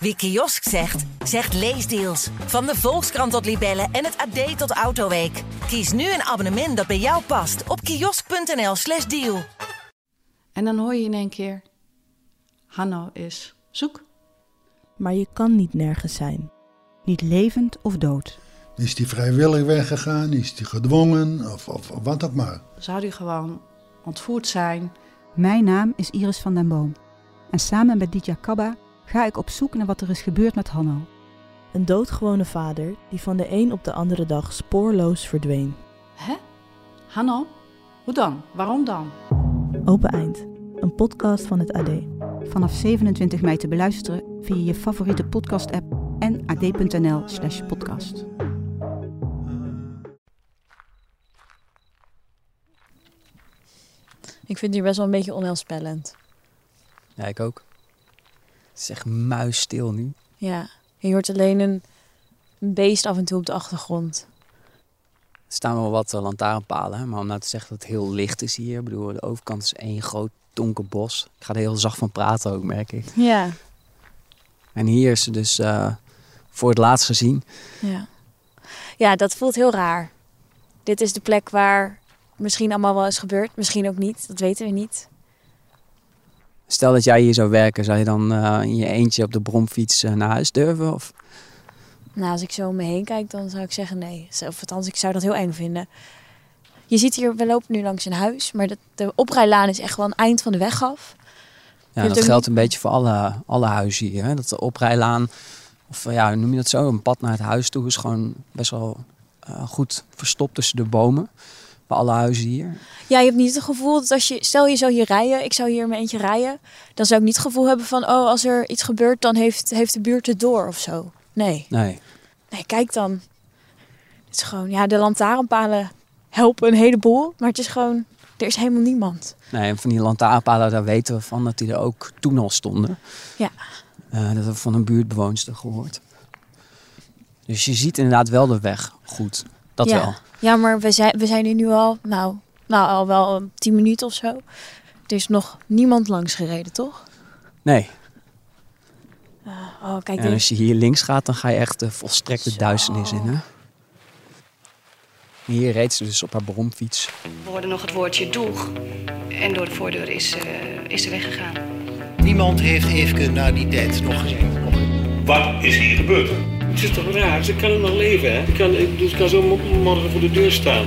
Wie kiosk zegt, zegt leesdeals. Van de Volkskrant tot Libellen en het AD tot Autoweek. Kies nu een abonnement dat bij jou past op kiosk.nl/slash deal. En dan hoor je in één keer: Hanno is zoek. Maar je kan niet nergens zijn. Niet levend of dood. Is die vrijwillig weggegaan? Is die gedwongen? Of, of, of wat ook maar. Zou die gewoon ontvoerd zijn? Mijn naam is Iris van den Boom. En samen met Ditya Kabba ga ik op zoek naar wat er is gebeurd met Hanno. Een doodgewone vader die van de een op de andere dag spoorloos verdween. Hè? Hanno? Hoe dan? Waarom dan? Open Eind, een podcast van het AD. Vanaf 27 mei te beluisteren via je favoriete podcast-app en ad.nl/slash podcast. Ik vind hier best wel een beetje onheilspellend. Ja, ik ook. Het is echt muisstil nu. Ja, je hoort alleen een beest af en toe op de achtergrond. Er staan wel wat eh, lantaarnpalen, maar om nou te zeggen dat het heel licht is hier. Ik bedoel, de overkant is één groot donker bos. Ik ga er heel zacht van praten ook, merk ik. Ja, En hier is ze dus eh, voor het laatst gezien. ja. Ja, dat voelt heel raar. Dit is de plek waar misschien allemaal wel is gebeurd. Misschien ook niet, dat weten we niet. Stel dat jij hier zou werken, zou je dan eh, in je eentje op de bromfiets eh, naar huis durven? Of... Nou, als ik zo om me heen kijk, dan zou ik zeggen nee. Of althans, ik zou dat heel eng vinden. Je ziet hier, we lopen nu langs een huis, maar de, de oprijlaan is echt wel een eind van de weg af. Ja, het dat geldt een beetje voor alle, alle huizen hier. Hè? Dat de oprijlaan, of ja, hoe noem je dat zo? Een pad naar het huis toe is gewoon best wel eh, goed verstopt tussen de bomen. Bij alle huizen hier. Ja, je hebt niet het gevoel dat als je, stel je zou hier rijden, ik zou hier mijn eentje rijden, dan zou ik niet het gevoel hebben van, oh, als er iets gebeurt, dan heeft, heeft de buurt het door of zo. Nee, Nee. nee, kijk dan. Het is gewoon, ja, de lantaarnpalen helpen een heleboel, maar het is gewoon, er is helemaal niemand. Nee, en van die lantaarnpalen, daar weten we van dat die er ook toen al stonden. Ja. Eh, dat hebben we van een buurtbewoonster gehoord. Dus je ziet inderdaad wel de weg goed. Dat ja. wel. Ja, maar we zijn, we zijn hier nu al, nou, nou, al wel tien minuten of zo. Er is nog niemand langs gereden, toch? Nee. Oh, kijk, En als je hier links gaat, dan ga je echt de volstrekte Zo. duisternis in. Hè? Hier reed ze dus op haar bromfiets. We hoorden nog het woordje doeg. En door de voordeur is, eh, is ze weggegaan. Niemand heeft Eefke na die tijd nog gezien. Wat is hier gebeurd? Het is toch raar? Ze kan nog leven, hè? Ik kan, ik, dus ik kan zo mo- morgen voor de deur staan.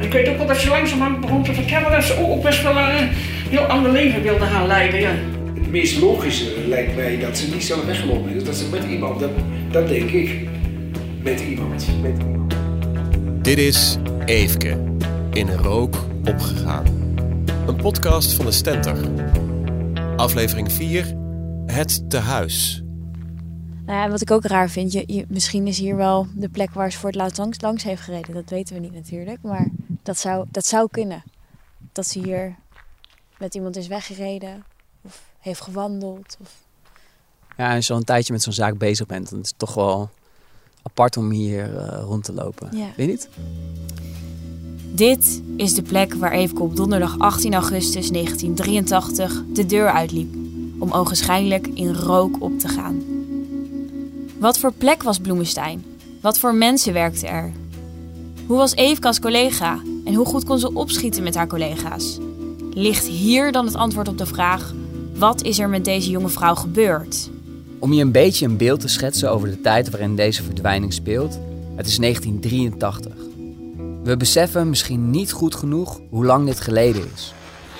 Ik weet ook wel dat ze langzamerhand begon te vertellen dat ze ook best wel een heel ander leven wilde gaan leiden. Ja. Het meest logische lijkt mij dat ze niet zelf weggelopen is. Dat ze met iemand, dat, dat denk ik. Met iemand. Met iemand. Dit is Eefke, in rook opgegaan. Een podcast van de Stenter. Aflevering 4, Het Tehuis. Nou ja, en wat ik ook raar vind, je, je- misschien is hier wel de plek waar ze voor het laatst langs, langs heeft gereden. Dat weten we niet natuurlijk, maar dat zou, dat zou kunnen. Dat ze hier met iemand is weggereden of heeft gewandeld. Of... Ja, en als je al een tijdje met zo'n zaak bezig bent, dan is het toch wel apart om hier eh, rond te lopen. Ja. Weet je niet? Dit is de plek waar Eefke op donderdag 18 augustus 1983 de deur uitliep. Om ogenschijnlijk in rook op te gaan. Wat voor plek was Bloemenstein? Wat voor mensen werkten er? Hoe was Eefke als collega? En hoe goed kon ze opschieten met haar collega's? Ligt hier dan het antwoord op de vraag: wat is er met deze jonge vrouw gebeurd? Om je een beetje een beeld te schetsen over de tijd waarin deze verdwijning speelt, het is 1983. We beseffen misschien niet goed genoeg hoe lang dit geleden is.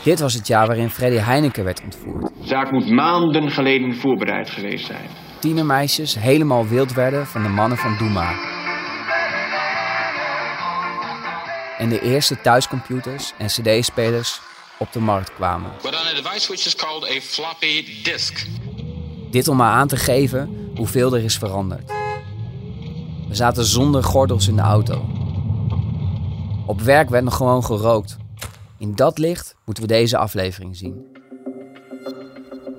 Dit was het jaar waarin Freddy Heineken werd ontvoerd. De zaak moet maanden geleden voorbereid geweest zijn. Tienermeisjes helemaal wild werden van de mannen van Doema. En de eerste thuiscomputers en cd-spelers op de markt kwamen. But on a device which is called a floppy disk. Dit om maar aan te geven hoeveel er is veranderd. We zaten zonder gordels in de auto. Op werk werd nog gewoon gerookt. In dat licht moeten we deze aflevering zien.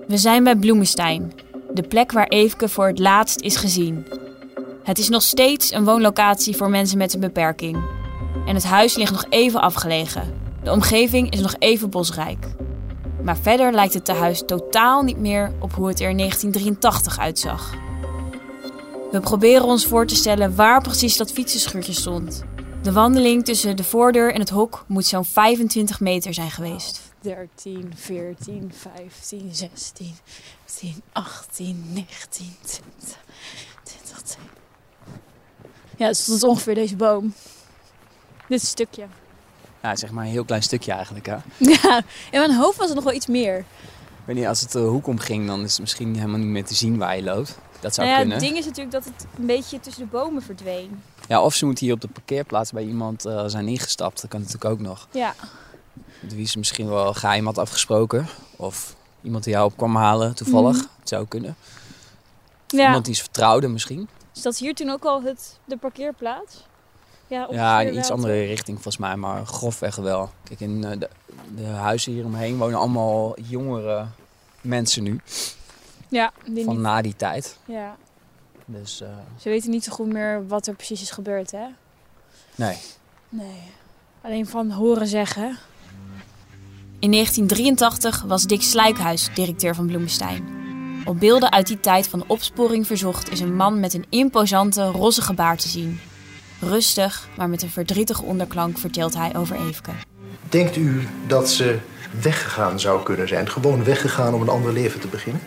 We zijn bij Bloemenstein, de plek waar Eefke voor het laatst is gezien. Het is nog steeds een woonlocatie voor mensen met een beperking. En het huis ligt nog even afgelegen. De omgeving is nog even bosrijk. Maar verder lijkt het tehuis totaal niet meer op hoe het er in 1983 uitzag. We proberen ons voor te stellen waar precies dat fietsenschuurtje stond. De wandeling tussen de voordeur en het hok moet zo'n 25 meter zijn geweest. 13, 14, 15, 16, 17, 18, 19, 20, 20. Ja, het stond ongeveer deze boom. Dit stukje. Ja, zeg maar een heel klein stukje eigenlijk. Hè? Ja, in mijn hoofd was het nog wel iets meer. Ik weet niet, als het de hoek omging, dan is het misschien helemaal niet meer te zien waar je loopt. Dat zou nou ja, kunnen. Het ding is natuurlijk dat het een beetje tussen de bomen verdween. Ja, of ze moeten hier op de parkeerplaats bij iemand eh, zijn ingestapt. Dat kan natuurlijk ook nog. Ja. Met wie ze misschien wel geheim had afgesproken. Of iemand die jou op kwam halen, toevallig. Mhm. Het zou kunnen. Ja. Iemand die ze vertrouwde misschien. Is dat hier toen ook al het, de parkeerplaats? Ja, Ja, in iets andere richting volgens mij, maar grofweg wel. Kijk, in eh, de, de huizen hier omheen wonen allemaal jongere mensen nu. Ja, die Van niet- na die tijd. Ja. Dus eh, Ze weten niet zo goed meer wat er precies is gebeurd, hè? nee. Nee. Alleen van horen zeggen. In 1983 was Dick Sluikhuis directeur van Bloemenstein. Op beelden uit die tijd van opsporing verzocht is een man met een imposante roze baard te zien. Rustig, maar met een verdrietige onderklank vertelt hij over Eefke. Denkt u dat ze weggegaan zou kunnen zijn? Gewoon weggegaan om een ander leven te beginnen?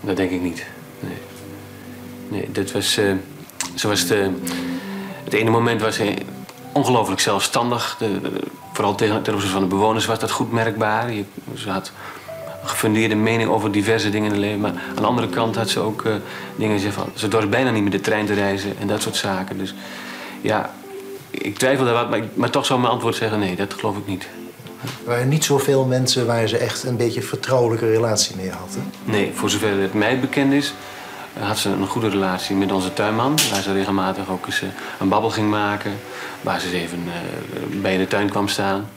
Dat denk ik niet. Nee. Nee, dat was. eh ze was de, het ene moment was ze ongelooflijk zelfstandig. De, vooral tegen, ten van de bewoners was dat goed merkbaar. Je, ze had een gefundeerde mening over diverse dingen in het leven. Maar aan de andere kant had ze ook eh, dingen van. Ze dorst bijna niet met de trein te reizen en dat soort zaken. Dus ja, ik twijfel daar wat, maar, maar toch zou mijn antwoord zeggen: nee, dat geloof ik niet. Er waren niet zoveel mensen waar ze echt een beetje vertrouwelijke relatie mee had. hè? Nee, voor zover het mij bekend is, eh, had ze een goede relatie met onze tuinman. Waar ze regelmatig ook eens eh, een babbel ging maken. Waar ze eens even eh, bij in de tuin kwam staan.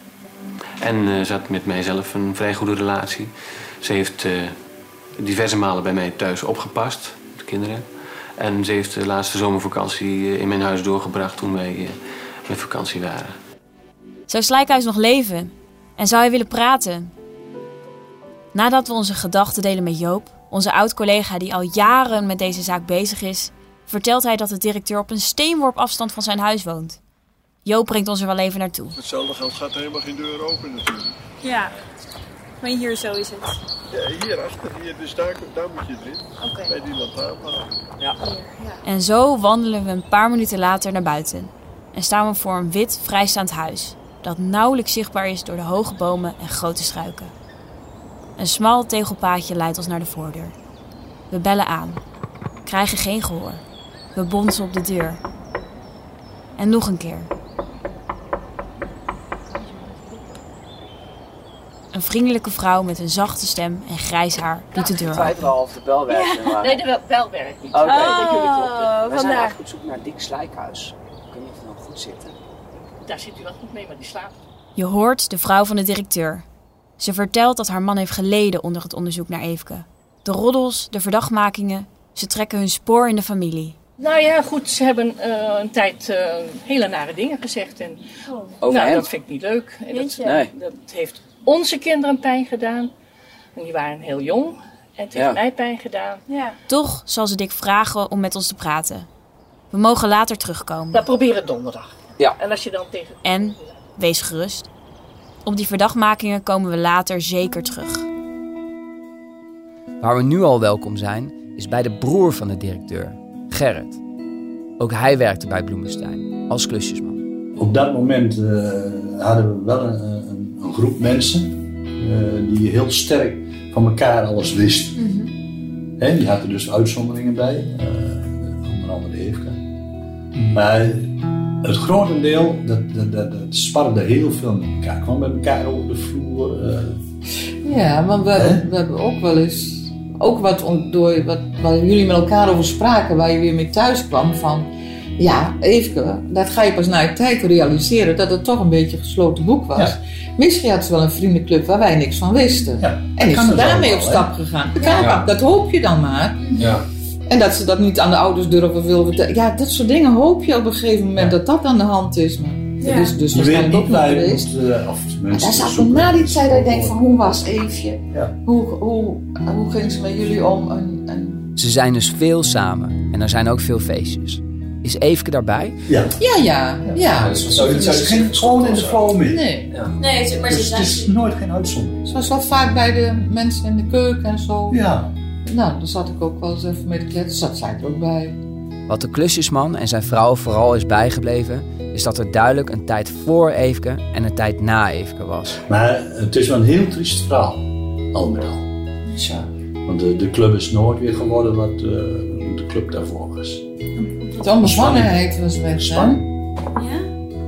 En eh, ze had met mijzelf een vrij goede relatie. Ze heeft eh, diverse malen bij mij thuis opgepast, de kinderen. En ze heeft de laatste zomervakantie in mijn huis doorgebracht toen wij eh, met vakantie waren. Zou Slijkhuis nog leven? En zou hij willen praten? Nadat we onze gedachten delen met Joop, onze oud-collega die al jaren met deze zaak bezig is, vertelt hij dat de directeur op een steenworp afstand van zijn huis woont. Joop brengt ons er wel even naartoe. Hetzelfde geld gaat er helemaal geen deur open natuurlijk. Ja. Maar hier zo is het. Ja, hier achter, hier, dus daar, daar moet je erin. Oké. Bij die lantaarnpaal. Ja. En zo wandelen we een paar minuten later naar buiten en staan we voor een wit vrijstaand huis dat nauwelijks zichtbaar is door de hoge bomen en grote struiken. Een smal tegelpaadje leidt ons naar de voordeur. We bellen aan, krijgen geen gehoor. We bonzen op de deur. En nog een keer. Een vriendelijke vrouw met een zachte stem en grijs haar doet de deur open. Twijfel of de bel werkt. maar- Nee, de wel werkt niet. Oké. Dat jullie kloppen. We zijn eigenlijk op zoek naar Dick Slijkhuis. Ik weet niet of het nog goed zit. Daar zit u wel goed mee, maar die slaapt. Je hoort de vrouw van de directeur. Ze vertelt dat haar man heeft geleden onder het onderzoek naar Eefke. De roddels, de verdachtmakingen, ze trekken hun spoor in de familie. Nou ja, goed, ze hebben eh, een tijd eh, hele nare dingen gezegd. En, Over nou, hem? dat vind ik niet leuk. En dat. Nee. dat heeft onze kinderen pijn gedaan. En die waren heel jong. En het heeft Ja. mij pijn gedaan. Ja. Toch zal ze Dick vragen om met ons te praten. We mogen later terugkomen. Probeer het donderdag. Ja. En als je dan tegen... En, wees gerust, op die verdachtmakingen komen we later zeker terug. Waar we nu al welkom zijn, is bij de broer van de directeur, Gerrit. Ook hij werkte bij Bloemenstein als klusjesman. Op dat moment eh, hadden we wel een, een, een groep mensen eh, die heel sterk van elkaar alles wisten. Hè, die hadden dus uitzonderingen bij, eh, onder andere Eefke. Maar het grotendeel, dat, dat, dat, dat sparde heel veel met elkaar. kwam met elkaar over de vloer. eh, Ja, maar we, hebben- we hebben ook wel eens, ook wat, door, wat waar jullie met elkaar over spraken, waar je weer mee thuis kwam van, ja, even, dat ga je pas na een tijd realiseren dat het toch een beetje een gesloten boek was. Ja. Misschien had ze wel een vriendenclub waar wij niks van wisten. en is ze dus daarmee op stap gegaan. Dat, Ja. dat hoop je dan maar. ja. En dat ze dat niet aan de ouders durven willen vertellen. Ja, dat soort dingen hoop je op een gegeven moment dat dat aan de hand is. Maar Dat is dus waarschijnlijk ook niet geweest. moet, of Maar mensen daar zat na die tijd dat ik denk van hoe was Eefje? Ja. Hoe, hoe, hoe ging ze met jullie om? En, en... Ze zijn dus veel samen en er zijn ook veel feestjes. Is Eefke daarbij? Ja. Ja, ja, ja. Het is geen gewoon in de flow mee. Nee. Nee, het- maar Dus ze het is zijn... nooit geen uitzondering. Ze was wel vaak bij de mensen in de keuken en zo. Ja. Nou, daar zat ik ook wel eens even mee te kletsen. Zat zij er ook bij. Wat de klusjesman en zijn vrouw vooral is bijgebleven, is dat er duidelijk een tijd voor Eefke en een tijd na Eefke was. Maar het is wel een heel triest verhaal. Al met al. Tja. Want de, de club is nooit weer geworden wat eh, de club daarvoor was. De onbevangenheid was weg. Ja?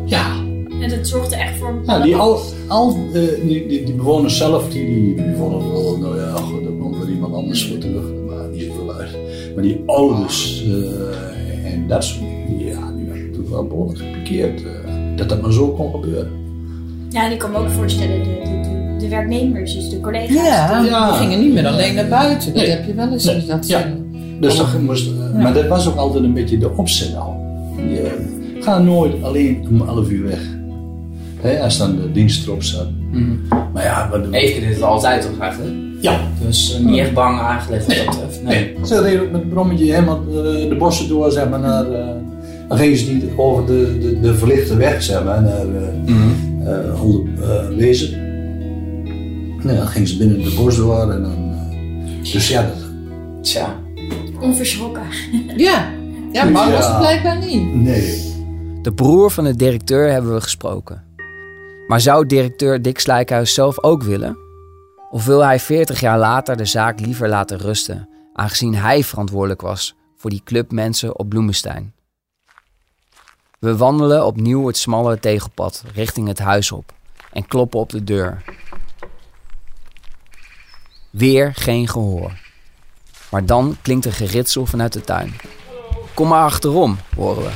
Ja. En dat zorgde echt voor... Nou, die, al, al, eh, die, die, die bewoners zelf, die, die, die vonden wel, nou ja, goed, iemand anders voor terug. Maar niet zoveel uit. Maar die ouders eh, en dat soort dingen, die, ja, die werden natuurlijk wel behoorlijk gepikeerd. eh, dat dat maar zo kon gebeuren. Ja, en ik kan me ook voorstellen, de, de, werknemers, dus de collega's. Ja, die- die gingen niet meer alleen naar buiten. Dat heb je wel eens. Nee. Dat Ja. Dus dat moest, eh, Maar dat was ook altijd een beetje de opzet al. Je ga nooit alleen om 11 uur weg. Hè, als dan de dienst erop staat. Maar ja, wat deed het altijd toch eigenlijk? Ja. Dus eh, niet echt bang aangelegd wat dat betreft. Nee. Ze reden met een brommetje helemaal eh, de bossen door, zeg maar, naar... eh, dan gingen ze niet over de, de, de verlichte weg, zeg maar, naar eh eh, onder eh, Wezen. Nee, dan gingen ze binnen de bos door en dan... eh, dus ja, dat, Tja. Onverschrokken. Ja. Ja, maar was het blijkbaar niet. Nee. De broer van de directeur hebben we gesproken. Maar zou directeur Dick Slijkhuis zelf ook willen? Of wil hij 40 jaar later de zaak liever laten rusten, aangezien hij verantwoordelijk was voor die club mensen op Bloemenstein? We wandelen opnieuw het smalle tegelpad richting het huis op en kloppen op de deur. Weer geen gehoor. Maar dan klinkt er geritsel vanuit de tuin. Kom maar achterom, horen we.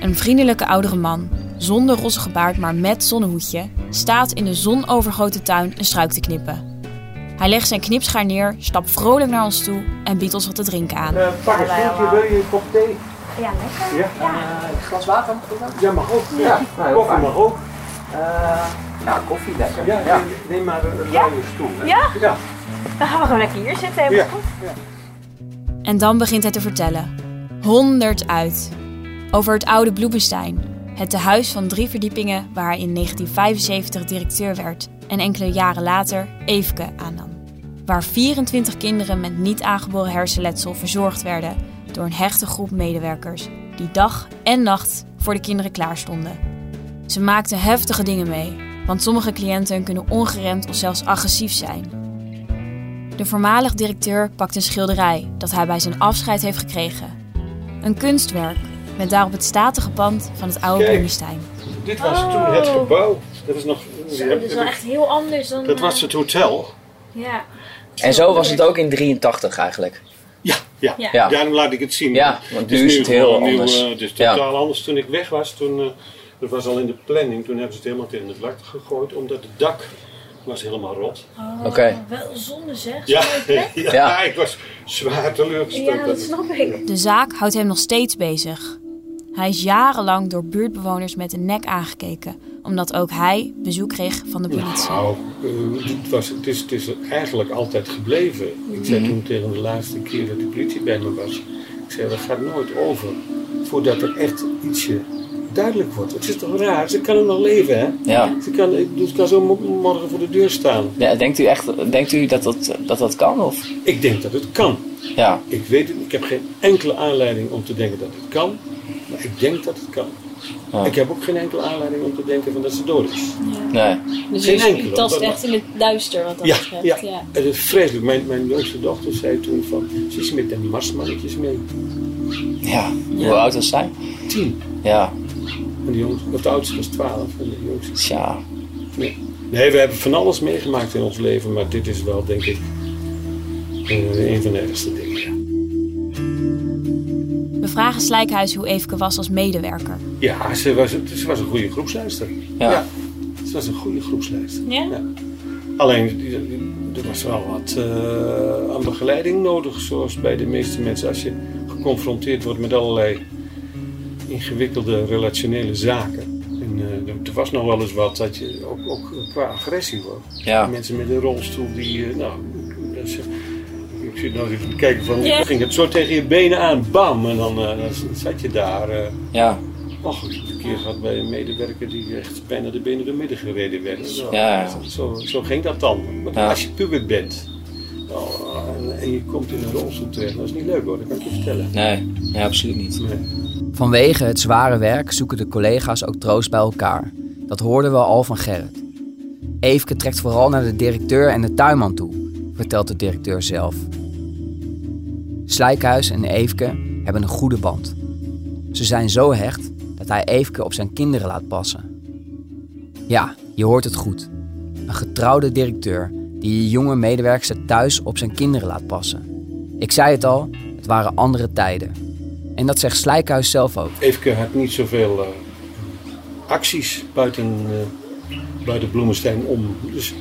Een vriendelijke oudere man, zonder rossige baard maar met zonnehoedje, staat in de zonovergoten tuin een struik te knippen. Hij legt zijn knipschaar neer, stapt vrolijk naar ons toe en biedt ons wat te drinken aan. Eh, pak een stoeltje, wil je een kop thee? Ja, lekker. Ja? een glas water mag ook Ja, mag ook. Ja, nou, koffie mag ook. ja, koffie lekker. Ja, Ja. Neem, maar een, Ja? luie stoel. hè. Ja? Ja. Dan gaan we gewoon lekker hier zitten, helemaal Ja. goed. En dan begint hij te vertellen. Honderd uit. Over het oude Bloemenstein. Het tehuis van drie verdiepingen waar hij in 1975 directeur werd en enkele jaren later Eefke aannam. Waar 24 kinderen met niet aangeboren hersenletsel verzorgd werden door een hechte groep medewerkers die dag en nacht voor de kinderen klaarstonden. Ze maakten heftige dingen mee, want sommige cliënten kunnen ongeremd of zelfs agressief zijn. De voormalig directeur pakt een schilderij dat hij bij zijn afscheid heeft gekregen. Een kunstwerk met daarop het statige pand van het oude Kijk. Bloemenstein. Dit was toen het gebouw. Dat is nog... Zo, dat is wel echt heel anders dan... Dat was het hotel. Ja. En zo was het ook in 83 eigenlijk. Ja, ja. Ja. Ja. daarom laat ik het zien. Ja, want nu is het heel nieuw, anders. eh, het is Ja. totaal anders. Toen ik weg was, toen, eh, dat was al in de planning, toen hebben ze het helemaal tegen de vlakte gegooid, omdat het dak was helemaal rot. Oh, Oké. Wel zonde zeg. Ja, Ja. ik was zwaar teleurgesteld. Ja, dat snap ik. De zaak houdt hem nog steeds bezig. Hij is jarenlang door buurtbewoners met de nek aangekeken, omdat ook hij bezoek kreeg van de politie. Nou, eh, het, was, het, is, het is eigenlijk altijd gebleven. Ik zei Mhm. toen tegen de laatste keer dat de politie bij me was, ik zei dat gaat nooit over voordat er echt ietsje duidelijk wordt. Het is toch raar, ze kan er nog leven hè? Ja. Ze kan, ze kan zo mo- morgen voor de deur staan. Ja, denkt u echt denkt u dat dat, dat, dat kan? Of? Ik denk dat het kan. Ja. Ik weet het, ik heb geen enkele aanleiding om te denken dat het kan, maar ik denk dat het kan. Ja. Ik heb ook geen enkele aanleiding om te denken van dat ze dood is. Nee. Dus Geen je, enkele, je tast want- echt in het duister wat dat Ja, betreft. ja. ja. Het is vreselijk. Mijn, mijn jongste dochter zei toen van, ze is met de marsmannetjes mee. Ja. Hoe oud was zij? Tien. Ja. En de, jongste, of de oudste was twaalf en de jongste. Tja. Nee. nee, we hebben van alles meegemaakt in ons leven, maar dit is wel, denk ik, eh, een van de ergste dingen. Vragen Slijkhuis hoe Eefke was als medewerker. Ja, ze was, ze was een goede groepsleider. Ja. Ze was een goede groepsleider. Ja? Alleen, die- die- er was wel wat eh, aan begeleiding nodig, zoals bij de meeste mensen. Als je geconfronteerd wordt met allerlei ingewikkelde relationele zaken. En eh, er- was nog wel eens wat dat je ook, ook qua agressie wordt. Ja. Mensen met een rolstoel die, eh, nou, dat is, ik zit nou even te kijken van, ging het zo tegen je benen aan, bam, en dan, eh, dan zat je daar. eh, Ja. Och, ik heb een keer gehad bij een medewerker die echt bijna de benen door midden gereden werd. Nou, Ja. Zo, zo ging dat dan. Maar Ja. als je puber bent oh, en, en je komt in een rolstoel terecht, dat is niet leuk hoor, dat kan ik je vertellen. Nee, nee absoluut niet. Vanwege het zware werk zoeken de collega's ook troost bij elkaar. Dat hoorden we al van Gerrit. Eefke trekt vooral naar de directeur en de tuinman toe, vertelt de directeur zelf. Slijkhuis en Eefke hebben een goede band. Ze zijn zo hecht dat hij Eefke op zijn kinderen laat passen. Ja, je hoort het goed. Een getrouwde directeur die je jonge medewerkster thuis op zijn kinderen laat passen. Ik zei het al, het waren andere tijden. En dat zegt Slijkhuis zelf ook. Eefke had niet zoveel eh, acties buiten, eh, buiten Bloemenstein om. Dus,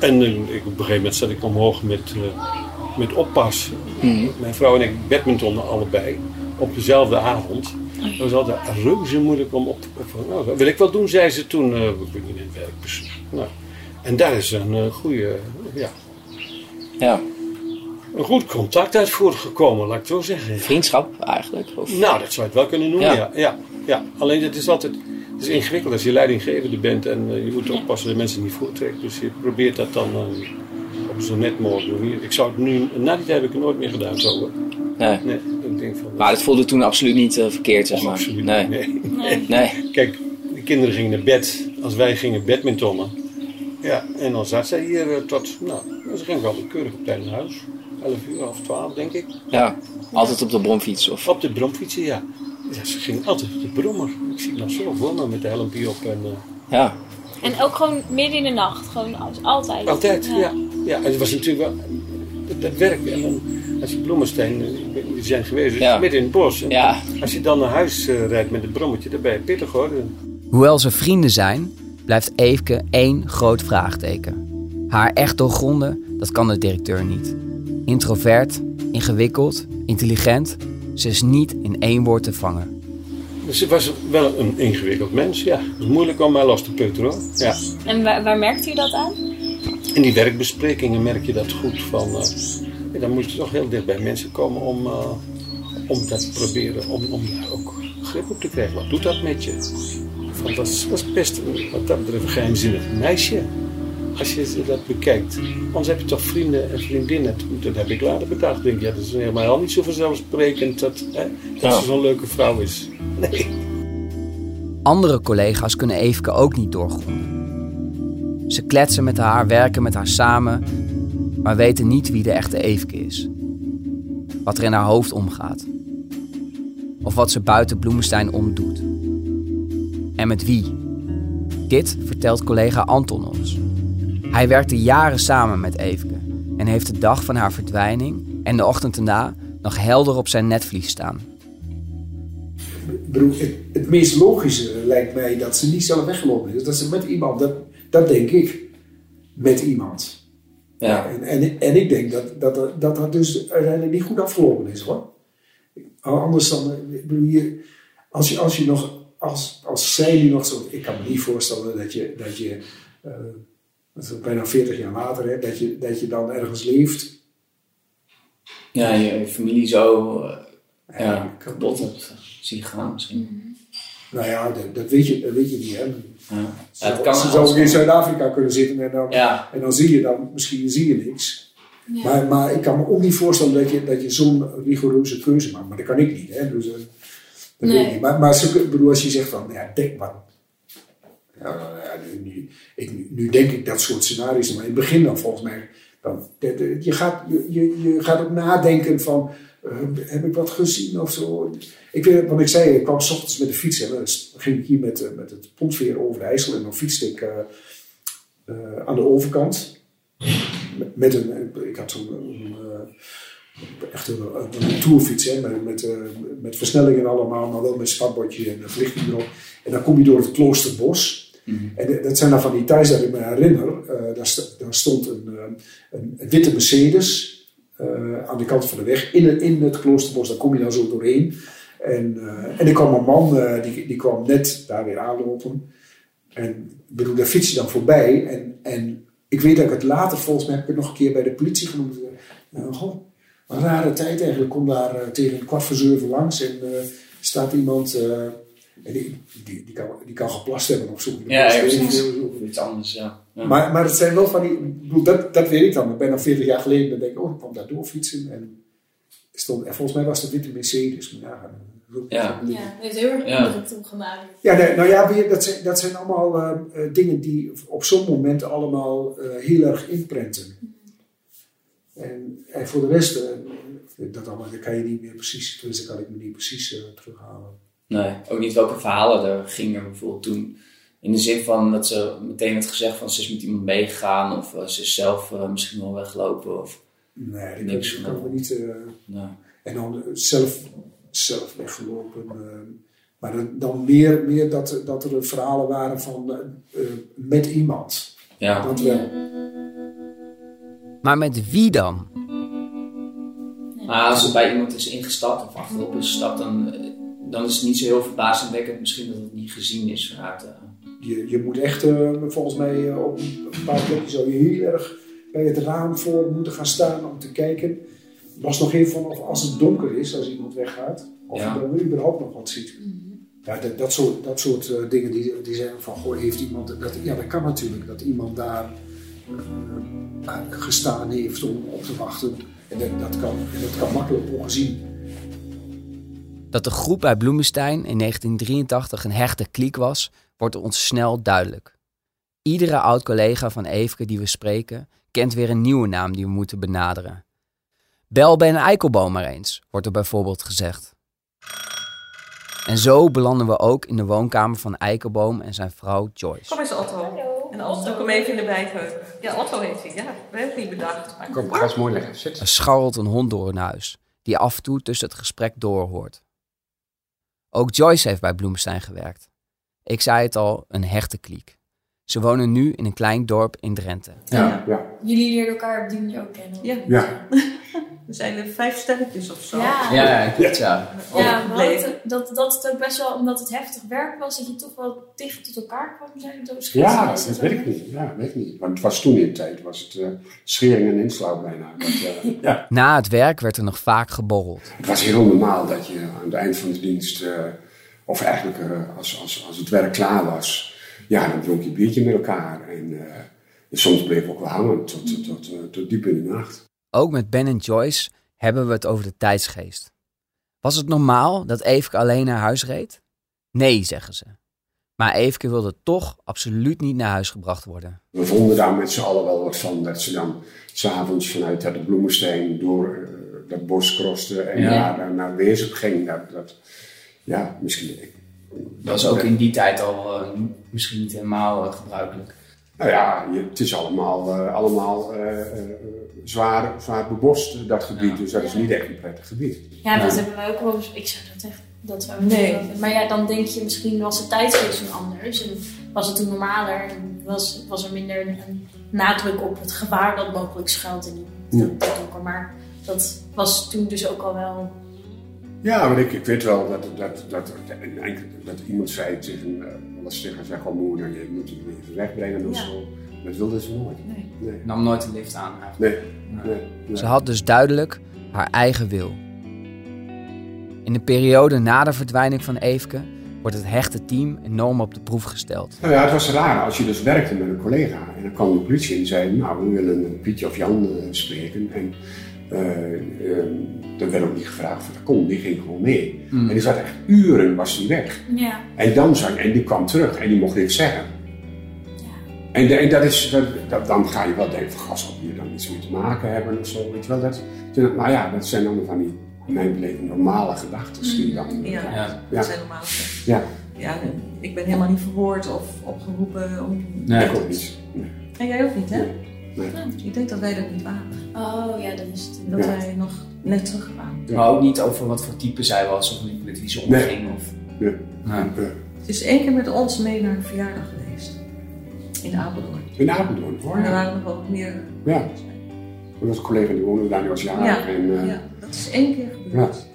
en eh, ik, op een gegeven moment zat ik omhoog met, met oppas. Mijn vrouw en ik badminton allebei op dezelfde avond. Dat was altijd reuze moeilijk om op te nou, dat wil ik wel doen, zei ze toen. eh ik niet in het werk. Dus, nou, en daar is een eh, goede, ja, Ja. een goed contact uit voortgekomen, laat ik het zo zeggen. Vriendschap eigenlijk? Of? Nou, dat zou je het wel kunnen noemen, Ja. ja. ja, ja. Alleen het is altijd het is ingewikkeld als je leidinggevende bent en eh, je moet oppassen dat mensen niet voortrekken. Dus je probeert dat dan zo net mogelijk manier. Ik zou het nu, na die tijd heb ik het nooit meer gedaan zo. Nee. Nee, ik denk van... Maar het voelde toen absoluut niet eh, verkeerd, zeg maar. absoluut nee. Nee. Nee. nee. Kijk, de kinderen gingen naar bed als wij gingen badmintonnen. Ja, en dan zat zij hier eh, tot, nou, ze ging wel keurig op tijd naar huis. 11 uur of 12 denk ik. Ja, altijd op de bromfiets of... Op de bromfietsen, ja. ja. Ze ging altijd op de brommer. Ik zie nog zo voor me met de helmpje op en... eh, Ja. En ook gewoon midden in de nacht. Gewoon als- altijd. Altijd, ja. ja. En het was natuurlijk wel dat, dat werk. En dan, als je eh, niet, die zijn geweest, dus Ja. midden in het bos. En Ja. Als je dan naar huis eh, rijdt met het brommetje, dan ben je pittig hoor. Hoewel ze vrienden zijn, blijft Eefke één groot vraagteken. Haar echt doorgronden, dat kan de directeur niet. Introvert, ingewikkeld, intelligent, ze is niet in één woord te vangen. Dus het was wel een ingewikkeld mens, ja. Het is moeilijk om mij los te peuteren hoor. Ja. En waar, waar merkt u dat aan? In die werkbesprekingen merk je dat goed van... eh, dan moet je toch heel dicht bij mensen komen om, eh, om dat te proberen, om, om daar ook grip op te krijgen. Wat doet dat met je? Want dat is, dat is best een, wat dat betreft een geheimzinnig meisje. Als je dat bekijkt. Anders heb je toch vrienden en vriendinnen. Dat heb ik later bedacht. Denk, ja, dat is helemaal niet zo vanzelfsprekend dat, hè, dat Ja. ze zo'n leuke vrouw is. Nee. Andere collega's kunnen Eefke ook niet doorgronden. Ze kletsen met haar, werken met haar samen, maar weten niet wie de echte Eefke is. Wat er in haar hoofd omgaat. Of wat ze buiten Bloemenstein omdoet. En met wie? Dit vertelt collega Anton ons. Hij werkte jaren samen met Eefke en heeft de dag van haar verdwijning en de ochtend erna nog helder op zijn netvlies staan. Het meest logische lijkt mij dat ze niet zelf weggelopen is. Dat ze met iemand, dat, dat denk ik, met iemand. Ja. En, en, en ik denk dat dat, dat dat dat dus uiteindelijk niet goed afgelopen is hoor. Anders dan, eh, ik bedoel, je, als, je, als je nog, als, als zij nu nog zo, ik kan me niet voorstellen dat je, dat je eh, dat is bijna 40 jaar later, hè, dat, je, dat je dan ergens leeft. Ja, je familie zo eh, ja, kapot hebt zien gaan misschien. Nou ja, dat, dat, weet, je, dat weet je niet. Hè. Ja. Het kan ze zouden in. Zuid-Afrika kunnen zitten en dan, Ja. en dan zie je dan, misschien zie je niks. Ja. Maar, maar ik kan me ook niet voorstellen dat je, dat je zo'n rigoureuze keuze maakt. Maar dat kan ik niet. Hè. Dus, eh, dat weet ik niet. Maar, maar ik bedoel, als je zegt van, ja, denk maar. Ja, nou ja, nu, nu, ik, nu, nu denk ik dat soort scenario's, maar in het begin dan volgens mij. Dan, de- je, gaat, je, je, je gaat ook nadenken van, eh, heb ik wat gezien of zo. Ik weet, want ik zei, ik kwam s ochtends met de fiets en dan ging ik hier met, eh, met het pontveer over de IJssel en dan fietste ik eh, eh, aan de overkant. Met, met een, ik had zo'n eh, echt een, tourfiets hè, met, met, eh, met versnellingen allemaal, maar wel met spatbordje en verlichting erop. En dan kom je door het kloosterbos. En eh, dat zijn dan van die thuis dat ik me herinner. eh, daar, st- daar stond een, eh, een, een witte Mercedes eh, aan de kant van de weg in het, in het kloosterbos. Daar kom je dan zo doorheen. En, eh, en er kwam een man, eh, die, die kwam net daar weer aanlopen. En ik bedoel, daar fiets je dan voorbij. En, en ik weet dat ik het later, volgens mij heb ik nog een keer bij de politie genoemd. Uh, goh, een rare tijd eigenlijk. Kom daar tegen een kwart voor zeven langs en staat iemand... en die, die, die, kan, die kan geplast hebben of zo. Ja, ja, precies. iets anders, ja. Ja. Maar, maar het zijn wel van die... bedoel, dat, dat weet ik dan. Ik ben dan 40 jaar geleden. Dan denk ik, oh, ik kwam daar doorfietsen. En, stond, en volgens mij was het witte Mercedes. Maar ja, Ja. Ja, het heeft heel erg Ja. indruk gemaakt. ja, nee, nou ja, weer, dat, zijn, dat zijn allemaal eh, eh, dingen die op zo'n moment allemaal eh, heel erg inprenten. En, en voor de rest, dat, allemaal, dat kan je niet meer precies, tenminste kan ik me niet precies terughalen. Nee, ook niet welke verhalen er gingen bijvoorbeeld toen. In de zin van dat ze meteen had gezegd van ze is met iemand meegegaan of eh, ze is zelf eh, misschien wel weggelopen of Nee, dat niks kan, van kan me niet. eh, Nee. En dan zelf, zelf weggelopen. maar dan, dan meer, meer dat, dat er verhalen waren van met iemand. Ja. Dat wel. Maar met wie dan? Maar als ze bij iemand is ingestapt of achterop is gestapt, dan, dan is het niet zo heel verbazingwekkend misschien dat het niet gezien is te... Je, je moet echt, eh, volgens mij, eh, op een paar plekken zou je heel erg bij het raam voor moeten gaan staan om te kijken. Was nog even van of als het donker is, als iemand weggaat, of Ja. je dan überhaupt nog wat ziet. Ja, dat, dat soort, dat soort eh, dingen die, die zeggen van, goh, heeft iemand, dat, ja, dat kan natuurlijk, dat iemand daar eh, gestaan heeft om op te wachten. En dat, dat, kan, en dat kan makkelijk ongezien. Dat de groep bij Bloemenstein in 1983 een hechte kliek was, wordt ons snel duidelijk. Iedere oud-collega van Eefke die we spreken, kent weer een nieuwe naam die we moeten benaderen. Bel Ben Eikelboom maar eens, wordt er bijvoorbeeld gezegd. En zo belanden we ook in de woonkamer van Eikelboom en zijn vrouw Joyce. Kom eens Otto. En Otto, kom even in de bijkeuken. Ja, Otto heet hij. Ja, we hebben het niet bedacht. Maar Kom, ga eens mooi leggen. Zit. Er scharrelt een hond door hun huis, die af en toe tussen het gesprek doorhoort. Ook Joyce heeft bij Bloemstein gewerkt. Ik zei het al, een hechte kliek. Ze wonen nu in een klein dorp in Drenthe. Ja, ja. Jullie leerden elkaar op die manier ook kennen. Ja. Ja. We zijn er vijf stelletjes of zo. Ja. Ja, ja, ja. Dat, dat, het ook best wel, omdat het heftig werk was, dat je toch wel dicht tot elkaar kwam zijn. Door Ja, dat weet ik niet. Ja, weet ik niet. Want het was toen in de tijd, was het eh, schering en inslag bijna. Dat, eh, ja. Na het werk werd er nog vaak geborreld. Het was heel normaal dat je aan het eind van de dienst, eh, of eigenlijk eh, als, als, als het werk klaar was, ja, dan dronk je een biertje met elkaar. En eh, soms bleef we ook wel hangen tot, tot, tot, eh, tot diep in de nacht. Ook met Ben en Joyce hebben we het over de tijdsgeest. Was het normaal dat Eefke alleen naar huis reed? Nee, zeggen ze. Maar Eefke wilde toch absoluut niet naar huis gebracht worden. We vonden daar met z'n allen wel wat van, dat ze dan s'avonds vanuit de Bloemenstein door eh, dat bos kroste en Ja. naar, naar ging. Dat, dat, ja, misschien. ik- Dat was ook in die tijd al eh, misschien niet helemaal eh, gebruikelijk. Nou ja, je, het is allemaal, eh, allemaal eh, eh, zwaar, zwaar bebost, dat gebied. Dus dat is niet echt een prettig gebied. Ja, dat hebben wij ook wel eens. Ik zou dat echt. Dat zou ik Nee. Maar ja, dan denk je misschien was de tijdsgeest toen anders. En was het toen normaler. En was, was er minder een nadruk op het gevaar dat mogelijk schuilt in die Ja. donker. Maar dat was toen dus ook al wel. Ja, maar ik, ik weet wel dat, dat, dat, dat, dat iemand zei tegen, eh, eens tegen zijn gewoon moeder, je moet hem even wegbrengen of Ja. zo. Dat wilde ze nooit. Nee. Nee. Nam nooit een lift aan eigenlijk. Nee. nee, nee. Ze had dus duidelijk haar eigen wil. In de periode na de verdwijning van Eefke wordt het hechte team enorm op de proef gesteld. Nou ja, het was raar als je dus werkte met een collega en dan kwam de politie en zei, nou, we willen Pietje of Jan eh, spreken. En eh, eh, dan werd ook niet gevraagd of dat kon, die ging gewoon mee. Mm. En die zat echt uren, was die weg. Ja. En dan zag en die kwam terug en die mocht niks zeggen. En, de- en dat is, dat, dat- dan ga je wel denken van, gas, op hier dan iets mee te maken hebben of zo, weet je wel. Dat, maar ja, dat zijn dan van die, in mijn beleving, normale gedachten die dan... Ja, ja. dat zijn normaal. Ja. Ja, ik ben helemaal niet verhoord of opgeroepen om... Nee, ik ook niet. Nee. En jij ook niet, hè? Nee. Ja, ik denk dat wij dat niet waren. Oh ja, dat is het. Dat Ja. wij nog net terugkwamen. Maar ook niet over wat voor type zij was of met wie ze omging. Of... Nee. Nee. Het is één keer met ons mee naar een verjaardag geweest. In Apeldoorn. In Apeldoorn, hoor. En er Ja. waren nog wel wat meer... ja. Er was een collega die woonde daar, die was jarig. Ja, en, eh, ja, dat is één keer gebeurd.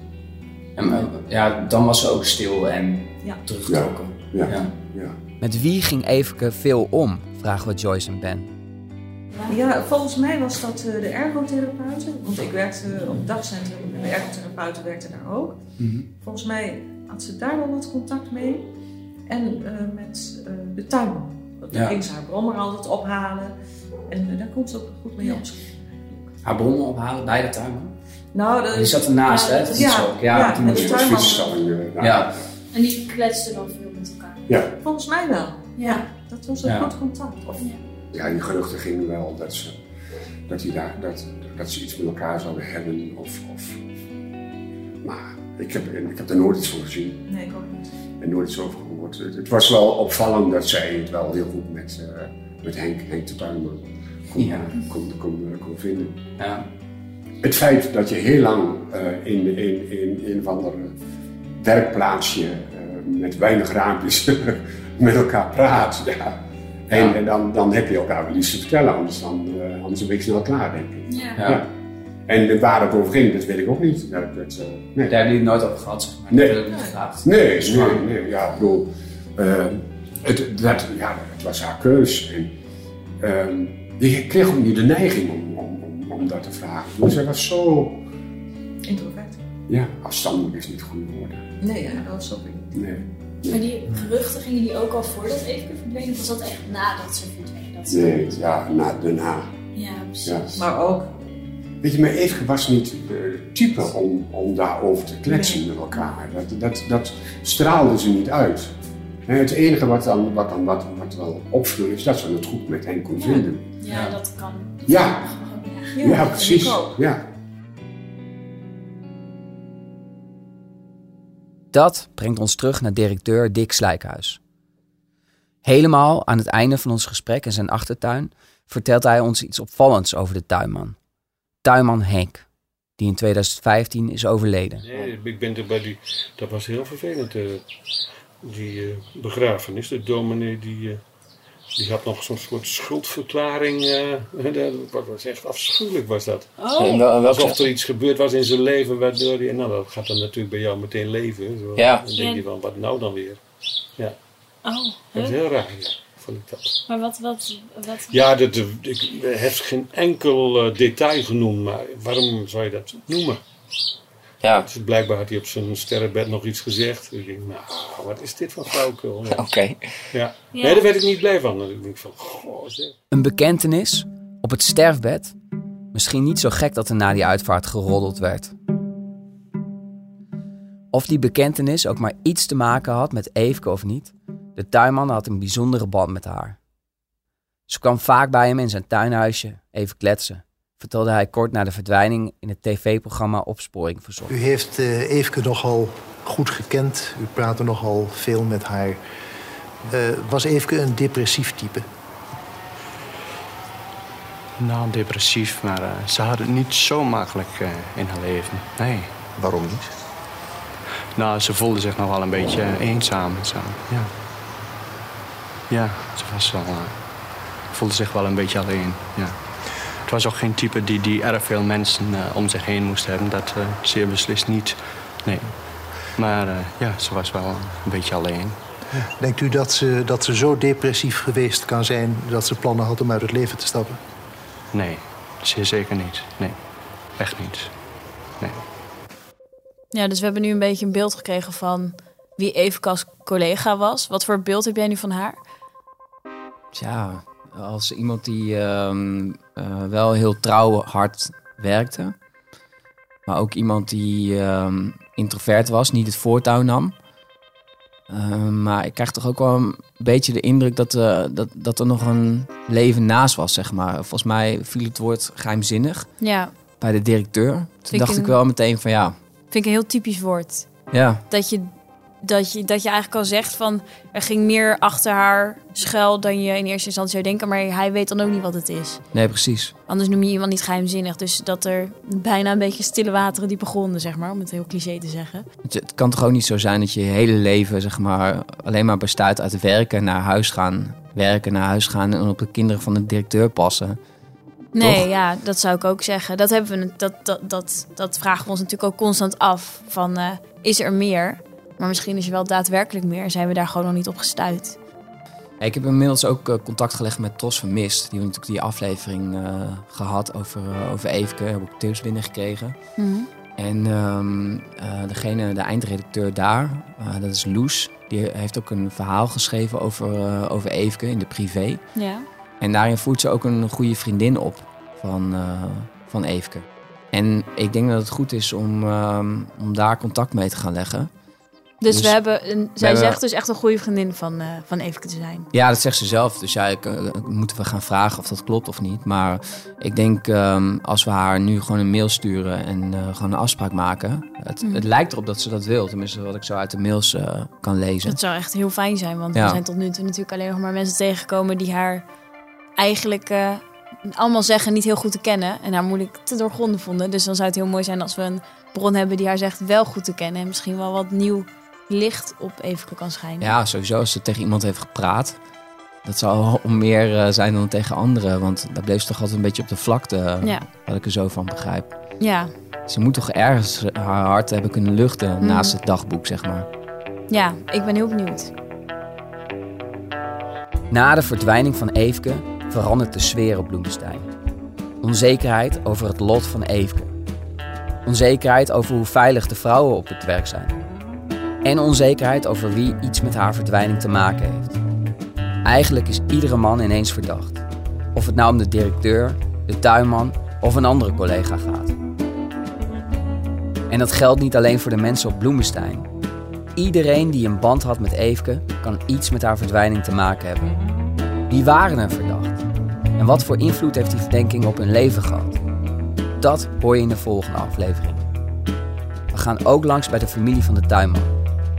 ja. En, maar, ja, dan was ze ook stil en Ja. teruggetrokken. Ja. Ja. Met wie ging Eveke veel om? Vragen we Joyce en Ben. Ja, volgens mij was dat eh, de ergotherapeuten. Want ik werkte op het dagcentrum en de ergotherapeuten werkten daar ook. Volgens mij had ze daar wel wat contact mee. En eh, met eh, de tuinman. Daar Ja. ging ze haar brommer altijd ophalen. En daar komt ze ook goed mee op. Haar bronnen ophalen bij de tuinman. Nou, de, Die zat ernaast, hè? Dat is Ja, zo. Ja, ja, de tuinman. Fietsstalling, eh, Ja. En die kletsten dan veel met elkaar. Ja. Volgens mij wel. Ja. Dat was een Ja. goed contact. Of, Ja, die geruchten gingen wel dat ze, dat die daar, dat, dat ze iets met elkaar zouden hebben. Of, of, maar ik heb, ik heb er nooit iets van gezien. Nee, ik ook niet. En nooit iets over gehoord. Het, het was wel opvallend dat zij het wel heel goed met, eh, met Henk, Henk de Tuinman kon, Ja. kon, kon, eh, kon vinden. Ja. Het feit dat je heel lang eh, in, in, in, in een of ander werkplaatsje eh, met weinig raampjes met elkaar praat. Ja. En, en dan, dan heb je elkaar wel iets te vertellen, anders, dan, eh, anders ben ik snel klaar, denk ik. Ja. Ja. En waar het over ging, dat weet ik ook niet. Dat, dat, eh, nee. Daar hebben jullie het nooit over gehad, zeg maar. Nee. Dat heb ik niet gevraagd. Nee, nee, gewoon- nee. Ja, ik bedoel, eh, het, dat, ja, het was haar keus. En, ehm, die kreeg ook niet de neiging om, om, om, om dat te vragen. Dus zij was zo, Introvert. ja, afstandelijk is niet goede woord. Nee, ja, dat was ook niet. Nee. Maar die geruchten gingen die ook al voordat Eveke verdween? Of was dat echt nadat ze verdween? Dat ze- Nee, ja, na, daarna. Ja, precies. Ja. Maar ook Weet je, maar Eveke was niet het type om, om daarover te kletsen met elkaar. Dat, dat, dat straalde ze niet uit. En het enige wat dan, wat dan wat, wat wel opviel is dat ze het goed met hen kon vinden. Ja, dat kan. Ja, Ja, ja, precies. vind ik ook. Ja. Dat brengt ons terug naar directeur Dick Slijkhuis. Helemaal aan het einde van ons gesprek in zijn achtertuin vertelt hij ons iets opvallends over de tuinman. Tuinman Henk, die in 2015 is overleden. Nee, ik ben er bij die. Dat was heel vervelend. eh, die eh, begrafenis. De dominee die, eh, die had nog zo'n soort schuldverklaring. eh, dat was- was echt afschuwelijk was dat. Oh. Welke- Alsof er iets gebeurd was in zijn leven waardoor hij. Nou, dat gaat dan natuurlijk bij jou meteen leven. Zo. Ja. Dan denk je van, wat nou dan weer? Ja, Oh, dat is heel raar. Ja, vond ik dat. Maar wat, wat, wat... Ja, dat, ik hij heeft geen enkel eh, detail genoemd, maar waarom zou je dat noemen? Ja. Dus blijkbaar had hij op zijn sterrenbed nog iets gezegd. Ik denk, nou, wat is dit voor flauwekul? Oké. Ja. Ja. Nee, daar werd ik niet blij van. Ik denk van, goh, zeg. Een bekentenis op het sterfbed. Misschien niet zo gek dat er na die uitvaart geroddeld werd. Of die bekentenis ook maar iets te maken had met Eefke of niet, de tuinman had een bijzondere band met haar. Ze kwam vaak bij hem in zijn tuinhuisje even kletsen, vertelde hij kort na de verdwijning in het tv-programma Opsporing Verzocht. U heeft eh Eefke nogal goed gekend. U praatte nogal veel met haar. Eh, was Eefke een depressief type? Nou, depressief, maar eh, ze had het niet zo makkelijk eh, in haar leven. Nee. Waarom niet? Nou, ze voelde zich nog wel een beetje eenzaam. en Zo. Ja. ja, ze was wel, eh, voelde zich wel een beetje alleen. Ja. Het was ook geen type die, die erg veel mensen eh, om zich heen moest hebben. Dat eh, zeer beslist niet. Nee. Maar eh, ja, ze was wel een beetje alleen. Denkt u dat ze, dat ze zo depressief geweest kan zijn... dat ze plannen had om uit het leven te stappen? Nee, zeer zeker niet. Nee, echt niet. Nee. Ja, dus we hebben nu een beetje een beeld gekregen van wie Eveke als collega was. Wat voor beeld heb jij nu van haar? Ja, als iemand die ehm, eh, wel heel trouw hard werkte. Maar ook iemand die ehm, introvert was, niet het voortouw nam. Ehm, maar ik krijg toch ook wel een beetje de indruk dat, eh, dat, dat er nog een leven naast was, zeg maar. Volgens mij viel het woord geheimzinnig Ja, bij de directeur. Toen ik dacht ik een- wel meteen van ja, vind ik een heel typisch woord. ja, Dat je, dat je, dat je eigenlijk al zegt van er ging meer achter haar schuil dan je in eerste instantie zou denken. Maar hij weet dan ook niet wat het is. nee precies. Anders noem je iemand niet geheimzinnig. Dus dat er bijna een beetje stille wateren die begonnen, zeg maar. Om het heel cliché te zeggen. Het, het kan toch ook niet zo zijn dat je hele leven zeg maar, alleen maar bestaat uit werken, naar huis gaan, werken, naar huis gaan en op de kinderen van de directeur passen. Nee, Toch? ja, dat zou ik ook zeggen. Dat, hebben we, dat, dat, dat, dat vragen we ons natuurlijk ook constant af. Van, eh, is er meer? Maar misschien is er wel daadwerkelijk meer. Zijn we daar gewoon nog niet op gestuurd? Ik heb inmiddels ook eh, contact gelegd met Tos van Mist. Die hebben natuurlijk die aflevering eh, gehad over, uh, over Eefke. Heb ik tips binnengekregen. Mm En um, uh, degene, de eindredacteur daar, dat is Loes. Die heeft ook een verhaal geschreven over, over Eefke in de privé. Ja. En daarin voert ze ook een goede vriendin op van, van Eefke. En ik denk dat het goed is om, um, om daar contact mee te gaan leggen. Dus, dus we hebben, een, zij hebben, zegt dus echt een goede vriendin van, uh, van Eefke te zijn. Ja, dat zegt ze zelf. Dus ja, ik, uh, moeten we gaan vragen of dat klopt of niet. Maar ik denk um, als we haar nu gewoon een mail sturen en uh, gewoon een afspraak maken. Het, mm. het, lijkt erop dat ze dat wil. Tenminste, wat ik zo uit de mails kan lezen. Dat zou echt heel fijn zijn. Want ja. we zijn tot nu toe natuurlijk alleen nog maar mensen tegengekomen die haar eigenlijk eh, allemaal zeggen niet heel goed te kennen. En haar moeilijk te doorgronden vonden. Dus dan zou het heel mooi zijn als we een bron hebben die haar zegt wel goed te kennen. En misschien wel wat nieuw licht op Evenke kan schijnen. Ja, sowieso als ze tegen iemand heeft gepraat. Dat zal om meer uh, zijn dan tegen anderen. Want daar bleef ze toch altijd een beetje op de vlakte. Ja. Wat ik er zo van begrijp. Ja. Ze moet toch ergens haar hart hebben kunnen luchten mm. naast het dagboek, zeg maar. Ja, ik ben heel benieuwd. Na de verdwijning van Eefke verandert de sfeer op Bloemenstein. Onzekerheid over het lot van Eefke. Onzekerheid over hoe veilig de vrouwen op het werk zijn. En onzekerheid over wie iets met haar verdwijning te maken heeft. Eigenlijk is iedere man ineens verdacht. Of het nou om de directeur, de tuinman of een andere collega gaat. En dat geldt niet alleen voor de mensen op Bloemenstein. Iedereen die een band had met Eefke kan iets met haar verdwijning te maken hebben. Wie waren er verdacht? En wat voor invloed heeft die verdenking op hun leven gehad? Dat hoor je in de volgende aflevering. We gaan ook langs bij de familie van de tuinman.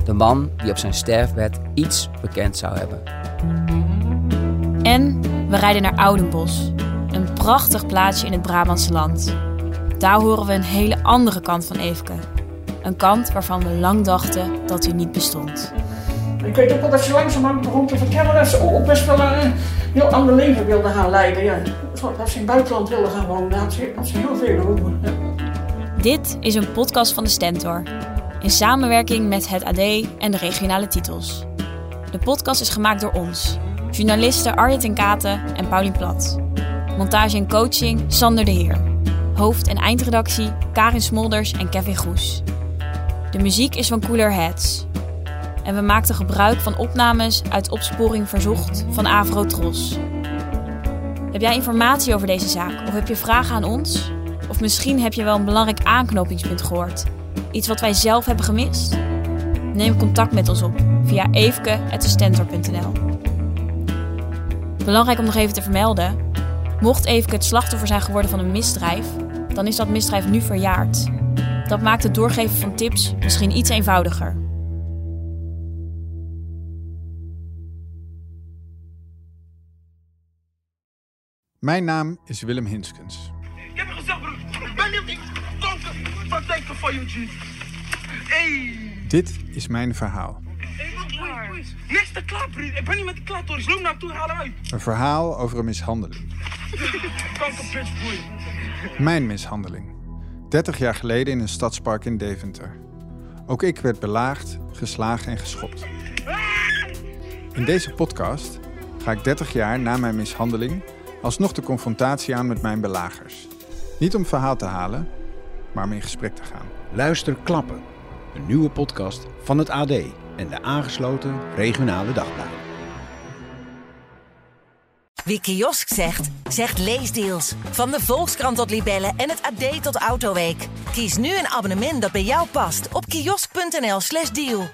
De man die op zijn sterfbed iets bekend zou hebben. En we rijden naar Oudenbos. Een prachtig plaatsje in het Brabantse land. Daar horen we een hele andere kant van Eefke. Een kant waarvan we lang dachten dat hij niet bestond. Ik weet ook wel dat ze langzamerhand begon te vertellen dat ze ook best wel een heel ander leven wilde gaan leiden. Ja. Dat ze in het buitenland wilde gaan wonen, daar had ze, had ze heel veel over. Ja. Dit is een podcast van de Stentor. In samenwerking met het AD en de regionale titels. De podcast is gemaakt door ons, journalisten Arjen ten Katen en Paulien Plat. Montage en coaching Sander de Heer. Hoofd- en eindredactie Karin Smolders en Kevin Goes. De muziek is van Cooler Heads. En we maakten gebruik van opnames uit Opsporing Verzocht van Avro Tros. Heb jij informatie over deze zaak of heb je vragen aan ons? Of misschien heb je wel een belangrijk aanknopingspunt gehoord. Iets wat wij zelf hebben gemist? Neem contact met ons op via eefke.stentor.nl Belangrijk om nog even te vermelden. Mocht Eefke het slachtoffer zijn geworden van een misdrijf, dan is dat misdrijf nu verjaard. Dat maakt het doorgeven van tips misschien iets eenvoudiger. Mijn naam is Willem Hinskens. Broer, ben kanker denken van je. Hey. Dit is mijn verhaal. Niks te klaar, vriend. Ik ben niet met de klaar, Toris. Loop naar toe, haal hem uit. Een verhaal over een mishandeling. Kanker, bitch, boy. Mijn mishandeling. 30 jaar geleden in een stadspark in Deventer. Ook ik werd belaagd, geslagen en geschopt. In deze podcast ga ik 30 jaar na mijn mishandeling alsnog de confrontatie aan met mijn belagers. Niet om verhaal te halen, maar om in gesprek te gaan. Luister Klappen, een nieuwe podcast van het AD en de aangesloten regionale dagbladen. Wie kiosk zegt, zegt leesdeals. Van de Volkskrant tot Libellen en het AD tot Autoweek. Kies nu een abonnement dat bij jou past op kiosk.nl/slash deal.